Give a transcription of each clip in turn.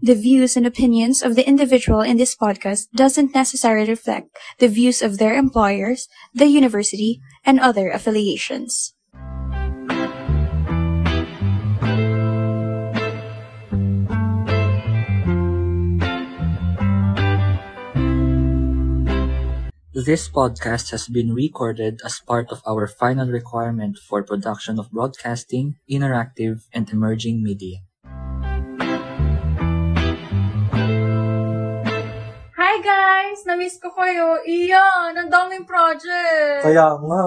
The views and opinions of the individual in this podcast doesn't necessarily reflect the views of their employers, the university, and other affiliations. This podcast has been recorded as part of our final requirement for production of broadcasting, interactive, and emerging media. Guys! Namiss ko kayo. Iyan! Ang daming project! Kaya nga,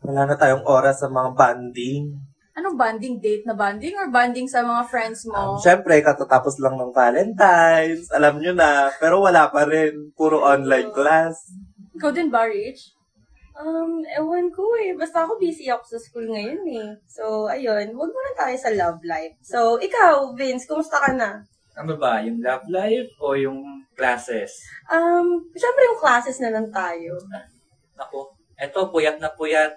wala na tayong oras sa mga banding. Anong banding date na banding or banding sa mga friends mo? Um, Siyempre, katatapos lang ng Valentine's. Alam nyo na. Pero wala pa rin. Puro online class. Ikaw din ba, Rich? Um, ewan ko eh. Basta ako busy ako sa school ngayon eh. So, ayun. Huwag muna tayo sa love life. So, ikaw, Vince, kumusta ka na? Ano ba? Yung love life o yung classes? Um, syempre yung classes na lang tayo. Ako, eto, puyat na puyat.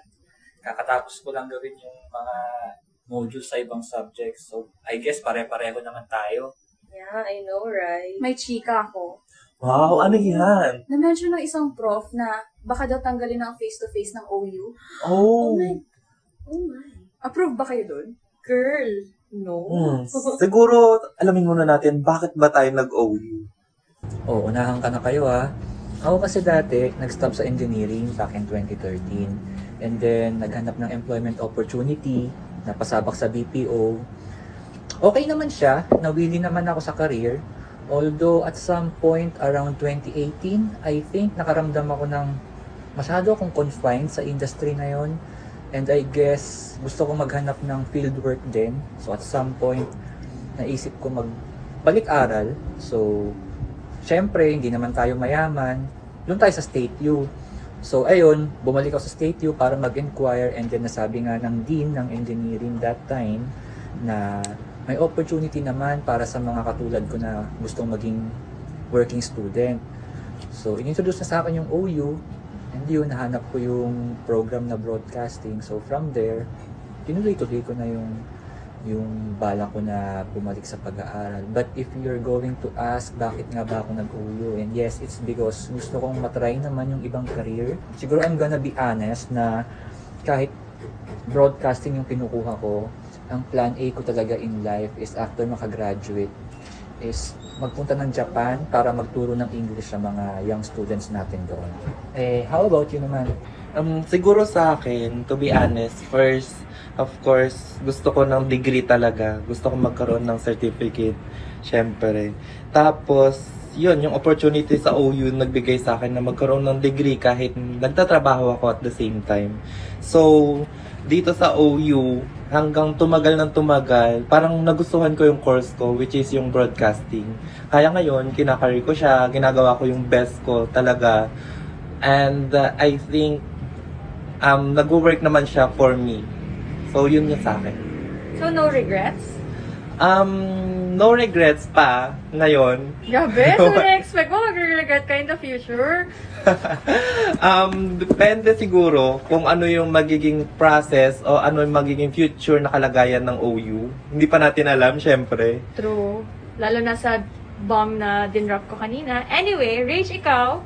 Kakatapos ko lang gawin yung mga modules sa ibang subjects. So, I guess pare-pareho naman tayo. Yeah, I know, right? May chika ako. Wow, ano yan? Na-mention ng isang prof na baka daw tanggalin ang face-to-face ng OU. Oh. Oh my, oh my. Approve ba kayo doon? Girl, no. Hmm. Siguro, alamin muna natin, bakit ba tayo nag-OU? Oo, unahan ka na kayo ha. Ako kasi dati, nag-stop sa engineering back in 2013. And then, naghanap ng employment opportunity, napasabak sa BPO. Okay naman siya, nawili naman ako sa career. Although, at some point, around 2018, I think, nakaramdam ako ng masyado akong confined sa industry na yon. And I guess, gusto ko maghanap ng field work din. So, at some point, naisip ko magbalik-aral. So, syempre, hindi naman tayo mayaman. Doon tayo sa State U. So, ayun, bumalik ako sa State U para mag-inquire and then nasabi nga ng Dean ng Engineering that time na may opportunity naman para sa mga katulad ko na gustong maging working student. So, inintroduce na sa akin yung OU and yun, nahanap ko yung program na broadcasting. So, from there, tinuloy-tuloy ko na yung yung bala ko na bumalik sa pag-aaral. But if you're going to ask bakit nga ba ako nag-OU, and yes, it's because gusto kong matry naman yung ibang career. Siguro I'm gonna be honest na kahit broadcasting yung kinukuha ko, ang plan A ko talaga in life is after makagraduate is magpunta ng Japan para magturo ng English sa mga young students natin doon. Eh, how about you naman? Um, siguro sa akin, to be honest, first, of course, gusto ko ng degree talaga. Gusto ko magkaroon ng certificate, syempre. Tapos, yun, yung opportunity sa OU nagbigay sa akin na magkaroon ng degree kahit nagtatrabaho ako at the same time. So, dito sa OU, hanggang tumagal ng tumagal, parang nagustuhan ko yung course ko, which is yung broadcasting. Kaya ngayon, kinakarir ko siya, ginagawa ko yung best ko talaga. And uh, I think, um, nag-work naman siya for me. So, yun yung sa akin. So, no regrets? Um, no regrets pa ngayon. Grabe! So, na-expect mo mag-regret ka in the future? um, depende siguro kung ano yung magiging process o ano yung magiging future na kalagayan ng OU. Hindi pa natin alam, syempre. True. Lalo na sa bomb na dinrop ko kanina. Anyway, Rach, ikaw?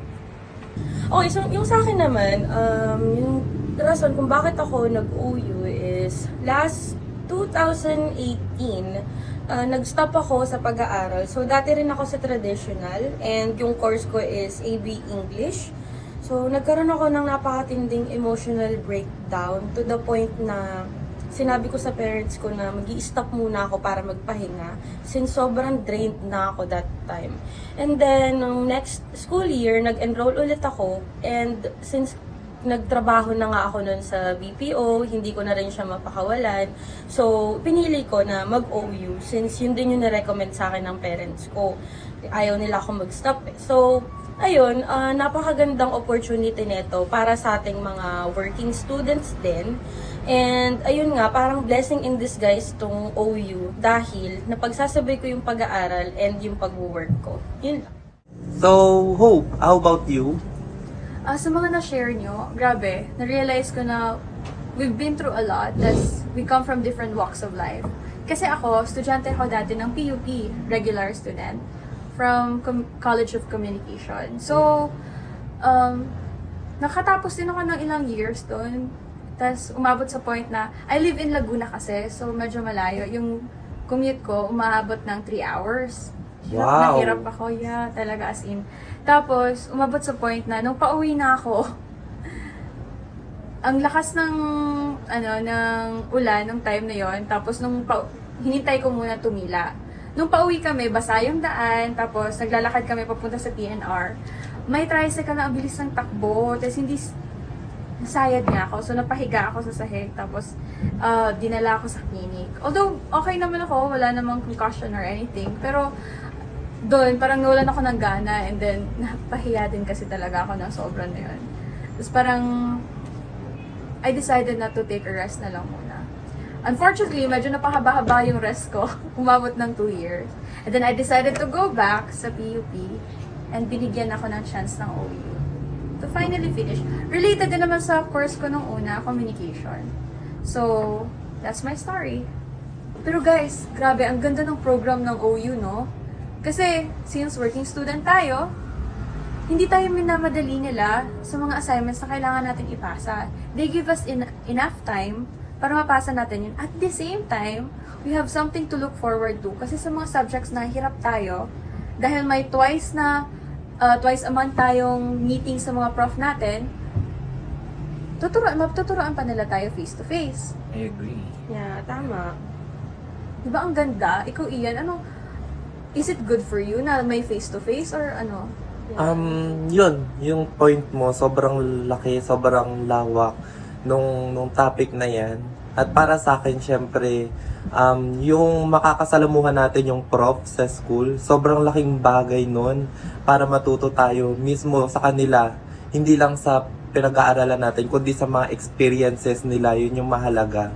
Okay, so yung sa akin naman, um, yung rason kung bakit ako nag-OU is last 2018, uh, nag-stop ako sa pag-aaral. So, dati rin ako sa traditional and yung course ko is AB English. So, nagkaroon ako ng napakatinding emotional breakdown to the point na sinabi ko sa parents ko na mag stop muna ako para magpahinga since sobrang drained na ako that time. And then, nung next school year, nag-enroll ulit ako and since nagtrabaho na nga ako nun sa BPO, hindi ko na rin siya mapakawalan. So, pinili ko na mag-OU since yun din yung na-recommend sa akin ng parents ko. Ayaw nila ako mag-stop eh. So, ayun, uh, napakagandang opportunity nito para sa ating mga working students din. And ayun nga, parang blessing in disguise tong OU dahil napagsasabay ko yung pag-aaral and yung pag-work ko. Yun lang. So, Hope, how about you? Ah, sa mga na-share nyo, grabe, na-realize ko na we've been through a lot. That's, we come from different walks of life. Kasi ako, estudyante ako dati ng PUP, regular student, from Com- College of Communication. So, um, nakatapos din ako ng ilang years doon. Tapos, umabot sa point na, I live in Laguna kasi, so medyo malayo. Yung commute ko, umaabot ng 3 hours. Hirap na Wow. hirap ako, yeah, talaga as in. Tapos, umabot sa point na, nung pauwi na ako, ang lakas ng ano ng ulan nung time na yon tapos nung pa, hinintay ko muna tumila. Nung pauwi kami basa yung daan tapos naglalakad kami papunta sa PNR may tricycle na ang bilis ng takbo tapos hindi nasayad niya ako. So napahiga ako sa sahig tapos ah, dinala ako sa clinic. Although okay naman ako wala namang concussion or anything pero doon parang nawalan ako ng gana and then napahiya din kasi talaga ako ng sobrang na yun tapos parang I decided not to take a rest na lang muna. Unfortunately, medyo napahaba-haba yung rest ko. Umabot ng 2 years. And then I decided to go back sa PUP and binigyan ako ng chance ng OU to finally finish. Related din naman sa course ko nung una, communication. So, that's my story. Pero guys, grabe, ang ganda ng program ng OU, no? Kasi, since working student tayo, hindi tayo minamadali nila sa mga assignments na kailangan natin ipasa. They give us in, enough time para mapasa natin yun. At the same time, we have something to look forward to. Kasi sa mga subjects na hirap tayo, dahil may twice na, uh, twice a month tayong meeting sa mga prof natin, tuturuan, matuturuan pa nila tayo face to face. I agree. Yeah, tama. Di ba ang ganda? Ikaw, Ian, ano, is it good for you na may face to face or ano? Um, yun, yung point mo, sobrang laki, sobrang lawak nung, nung topic na yan. At para sa akin, syempre, um, yung makakasalamuhan natin yung prof sa school, sobrang laking bagay nun para matuto tayo mismo sa kanila. Hindi lang sa pinag-aaralan natin, kundi sa mga experiences nila, yun yung mahalaga.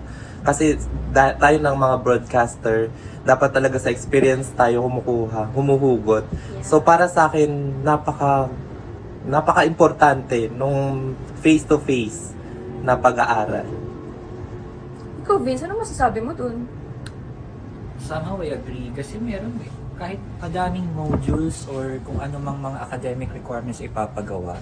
Kasi da- tayo ng mga broadcaster, dapat talaga sa experience tayo kumukuha, humuhugot. So para sa akin, napaka napaka-importante nung face-to-face na pag-aaral. Ikaw, Vince, ano masasabi mo dun? Somehow I agree kasi meron eh. Kahit kadaming modules or kung ano mang mga academic requirements ipapagawa,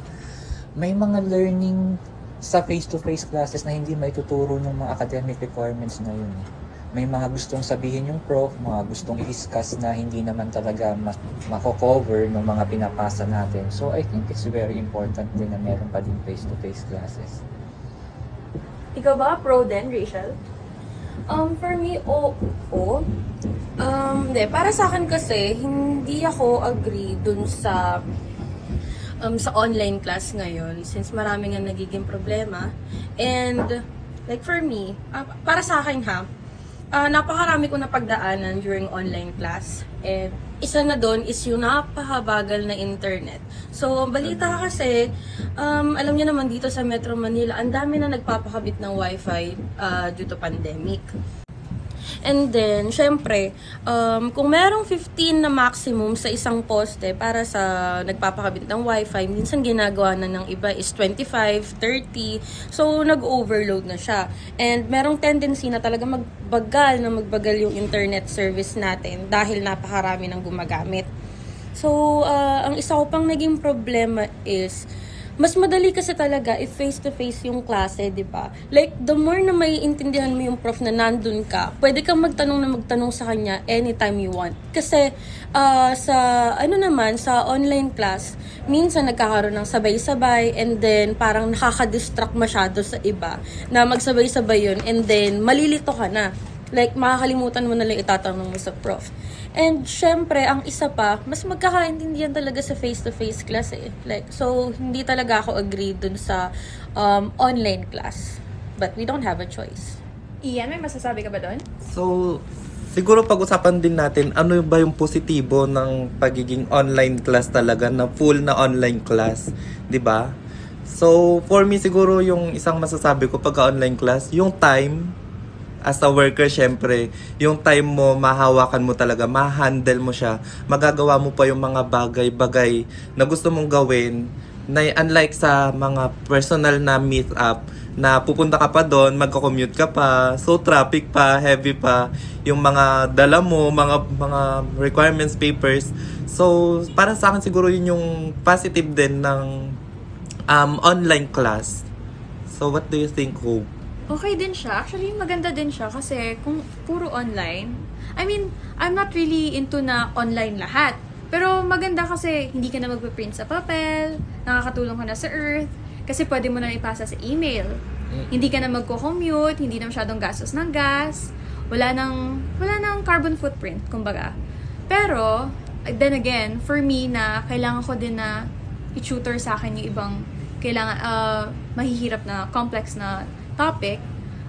may mga learning sa face-to-face classes na hindi may tuturo ng mga academic requirements na yun. May mga gustong sabihin yung prof, mga gustong i-discuss na hindi naman talaga ma- mako-cover ng mga pinapasa natin. So I think it's very important din na meron pa din face-to-face classes. Ikaw ba, pro din, Rachel? Um, for me, oo. Oh, Um, hindi, para sa akin kasi, hindi ako agree dun sa um, sa online class ngayon since marami nga nagiging problema. And, like for me, ah, para sa akin ha, ah, napakarami ko napagdaanan during online class. And, isa na doon is yung napakabagal na internet. So, balita kasi, um, alam niyo naman dito sa Metro Manila, ang dami na nagpapakabit ng wifi ah, due to pandemic. And then, syempre, um, kung merong 15 na maximum sa isang poste para sa nagpapakabit ng wifi, minsan ginagawa na ng iba is 25, 30. So, nag-overload na siya. And merong tendency na talaga magbagal na magbagal yung internet service natin dahil napakarami ng gumagamit. So, uh, ang isa ko pang naging problema is, mas madali kasi talaga if face-to-face yung klase, di ba? Like, the more na may intindihan mo yung prof na nandun ka, pwede kang magtanong na magtanong sa kanya anytime you want. Kasi, ah, sa, ano naman, sa online class, minsan nagkakaroon ng sabay-sabay and then parang nakaka-distract masyado sa iba na magsabay-sabay yun and then malilito ka na. Like, makakalimutan mo na lang itatanong mo sa prof. And syempre, ang isa pa, mas magkakaintindihan talaga sa face-to-face class eh. Like, so, hindi talaga ako agree dun sa um, online class. But we don't have a choice. Ian, may masasabi ka ba doon? So, siguro pag-usapan din natin ano ba yung positibo ng pagiging online class talaga na full na online class, 'di ba? So, for me siguro yung isang masasabi ko pagka online class, yung time as a worker, syempre, yung time mo, mahawakan mo talaga, ma-handle mo siya, magagawa mo pa yung mga bagay-bagay na gusto mong gawin Na, unlike sa mga personal na meet up, na pupunta ka pa doon, magko-commute ka pa, so traffic pa, heavy pa, yung mga dala mo, mga mga requirements papers. So, para sa akin siguro yun yung positive din ng um, online class. So, what do you think, Hope? Okay din siya. Actually, maganda din siya kasi kung puro online, I mean, I'm not really into na online lahat. Pero maganda kasi hindi ka na magpe-print sa papel, nakakatulong ka na sa Earth, kasi pwede mo na ipasa sa email. Hindi ka na magko-commute, hindi na masyadong gastos ng gas, wala nang, wala nang carbon footprint, kumbaga. Pero, then again, for me na kailangan ko din na i-tutor sa akin yung ibang kailangan, uh, mahihirap na, complex na topic,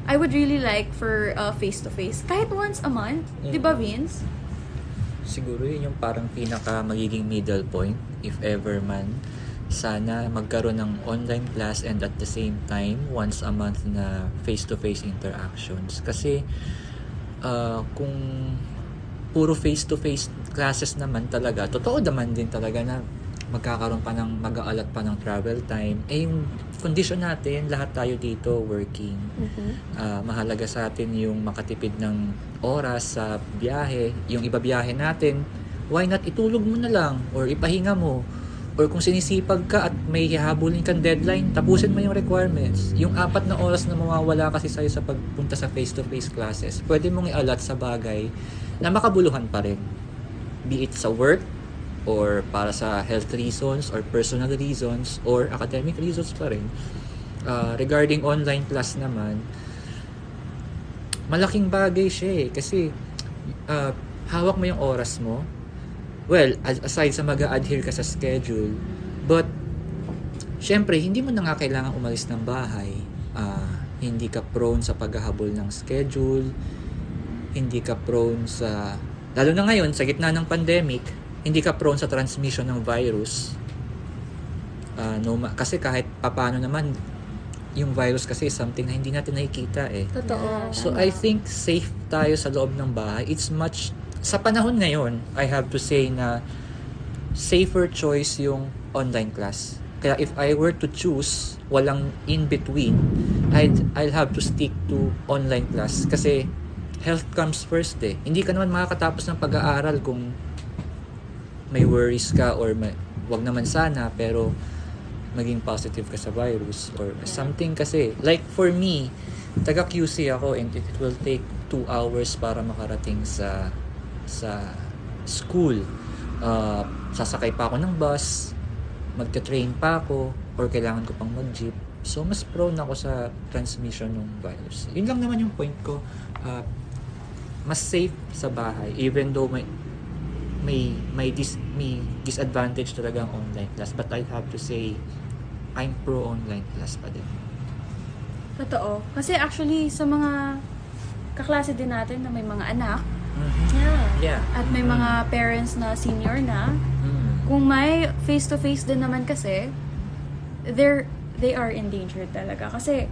I would really like for uh, face-to-face. Kahit once a month, di ba Vince? Siguro yun yung parang pinaka magiging middle point, if ever man. Sana magkaroon ng online class and at the same time, once a month na face-to-face interactions. Kasi uh, kung puro face-to-face classes naman talaga, totoo naman din talaga na magkakaroon pa ng mag-aalat pa ng travel time. Eh yung condition natin, lahat tayo dito working. Ah, mahalaga sa atin yung makatipid ng oras sa biyahe. Yung iba biyahe natin, why not itulog mo na lang or ipahinga mo. Or kung sinisipag ka at may hahabulin kang deadline, tapusin mo yung requirements. Yung apat na oras na mawawala kasi sa'yo sa pagpunta sa face-to-face classes, pwede mong ialat sa bagay na makabuluhan pa rin. Be it sa work, or para sa health reasons, or personal reasons, or academic reasons pa rin. Ah, regarding online class naman, malaking bagay siya eh. Kasi, uh, hawak mo yung oras mo. Well, as- aside sa mag adhere ka sa schedule, but, syempre, hindi mo na nga kailangan umalis ng bahay. Ah, hindi ka prone sa paghahabol ng schedule. Hindi ka prone sa... Lalo na ngayon, sa gitna ng pandemic, hindi ka prone sa transmission ng virus. Ah, no, ma- kasi kahit papano naman, yung virus kasi is something na hindi natin nakikita eh. Totoo. So I think safe tayo sa loob ng bahay. It's much sa panahon ngayon, I have to say na safer choice yung online class. Kaya if I were to choose, walang in between, I'd I'll have to stick to online class kasi health comes first eh. Hindi ka naman makakatapos ng pag-aaral kung may worries ka or may, wag naman sana pero maging positive ka sa virus or something kasi. Like for me taga QC ako and it, it will take 2 hours para makarating sa sa school. Uh, sasakay pa ako ng bus magta-train pa ako or kailangan ko pang mag-jeep. So mas prone ako sa transmission ng virus. Yun lang naman yung point ko. Uh, mas safe sa bahay even though may may may dis may disadvantage talaga ang online class but I have to say I'm pro online class pa din. Totoo. Kasi actually, sa mga kaklase din natin na may mga anak, Yeah. Yeah. at may mga parents na senior na, Mm. kung may face-to-face din naman kasi, they're, they are endangered talaga. Kasi,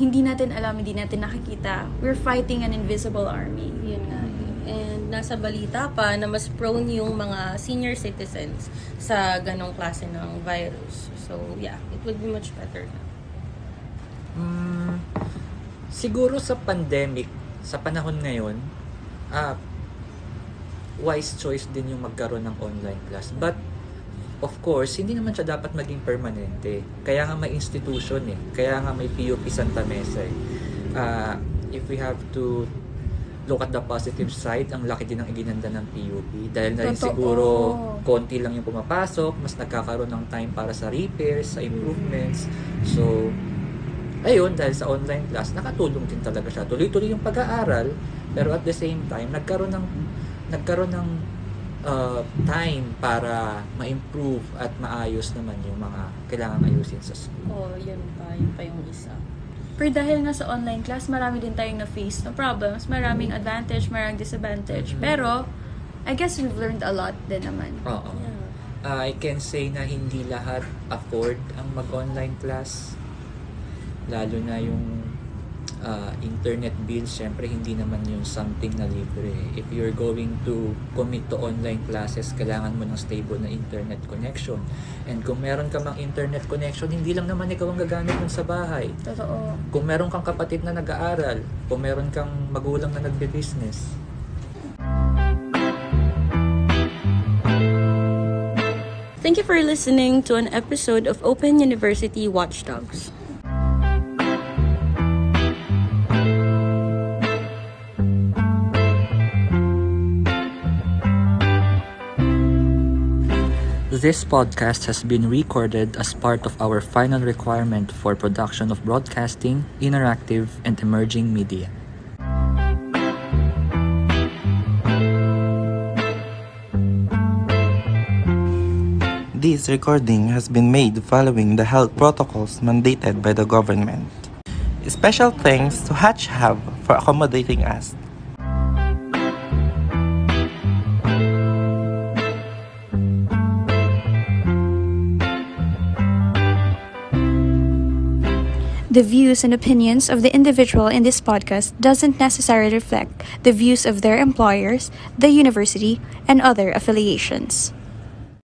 hindi natin alam, hindi natin nakikita. We're fighting an invisible army. Yun nga. And nasa balita pa na mas prone yung mga senior citizens sa ganong klase ng virus. So, yeah, it would be much better na. Mm, siguro sa pandemic, sa panahon ngayon, ah, wise choice din yung magkaroon ng online class. But, of course, hindi naman siya dapat maging permanente. Kaya nga may institution eh. Kaya nga may PUP Santa Mesa eh. Ah, if we have to look at the positive side, ang laki din ng iginanda ng PUP. Dahil na rin Totoo. siguro konti lang yung pumapasok, mas nagkakaroon ng time para sa repairs, sa improvements. So, ayun, dahil sa online class, nakatulong din talaga siya. Tuloy-tuloy yung pag-aaral, pero at the same time, nagkaroon ng nagkaroon ng uh, time para ma-improve at maayos naman yung mga kailangan ayusin sa school. Oh, yun pa. Yun pa yung isa. Pero dahil nga sa online class, marami din tayong na-face na problems. Maraming advantage, maraming disadvantage. Mhm. Pero, I guess we've learned a lot din naman. Oo. Yeah. I can say na hindi lahat afford ang mag-online class. Lalo na yung ah, internet bills, syempre hindi naman yung something na libre. If you're going to commit to online classes, kailangan mo ng stable na internet connection. And kung meron ka mang internet connection, hindi lang naman ikaw ang gagamit nun sa bahay. Totoo. Kung meron kang kapatid na nag-aaral, kung meron kang magulang na nagbe-business, Thank you for listening to an episode of Open University Watchdogs. This podcast has been recorded as part of our final requirement for production of broadcasting, interactive, and emerging media. This recording has been made following the health protocols mandated by the government. Special thanks to Hatch Hub for accommodating us. The views and opinions of the individual in this podcast doesn't necessarily reflect the views of their employers, the university, and other affiliations.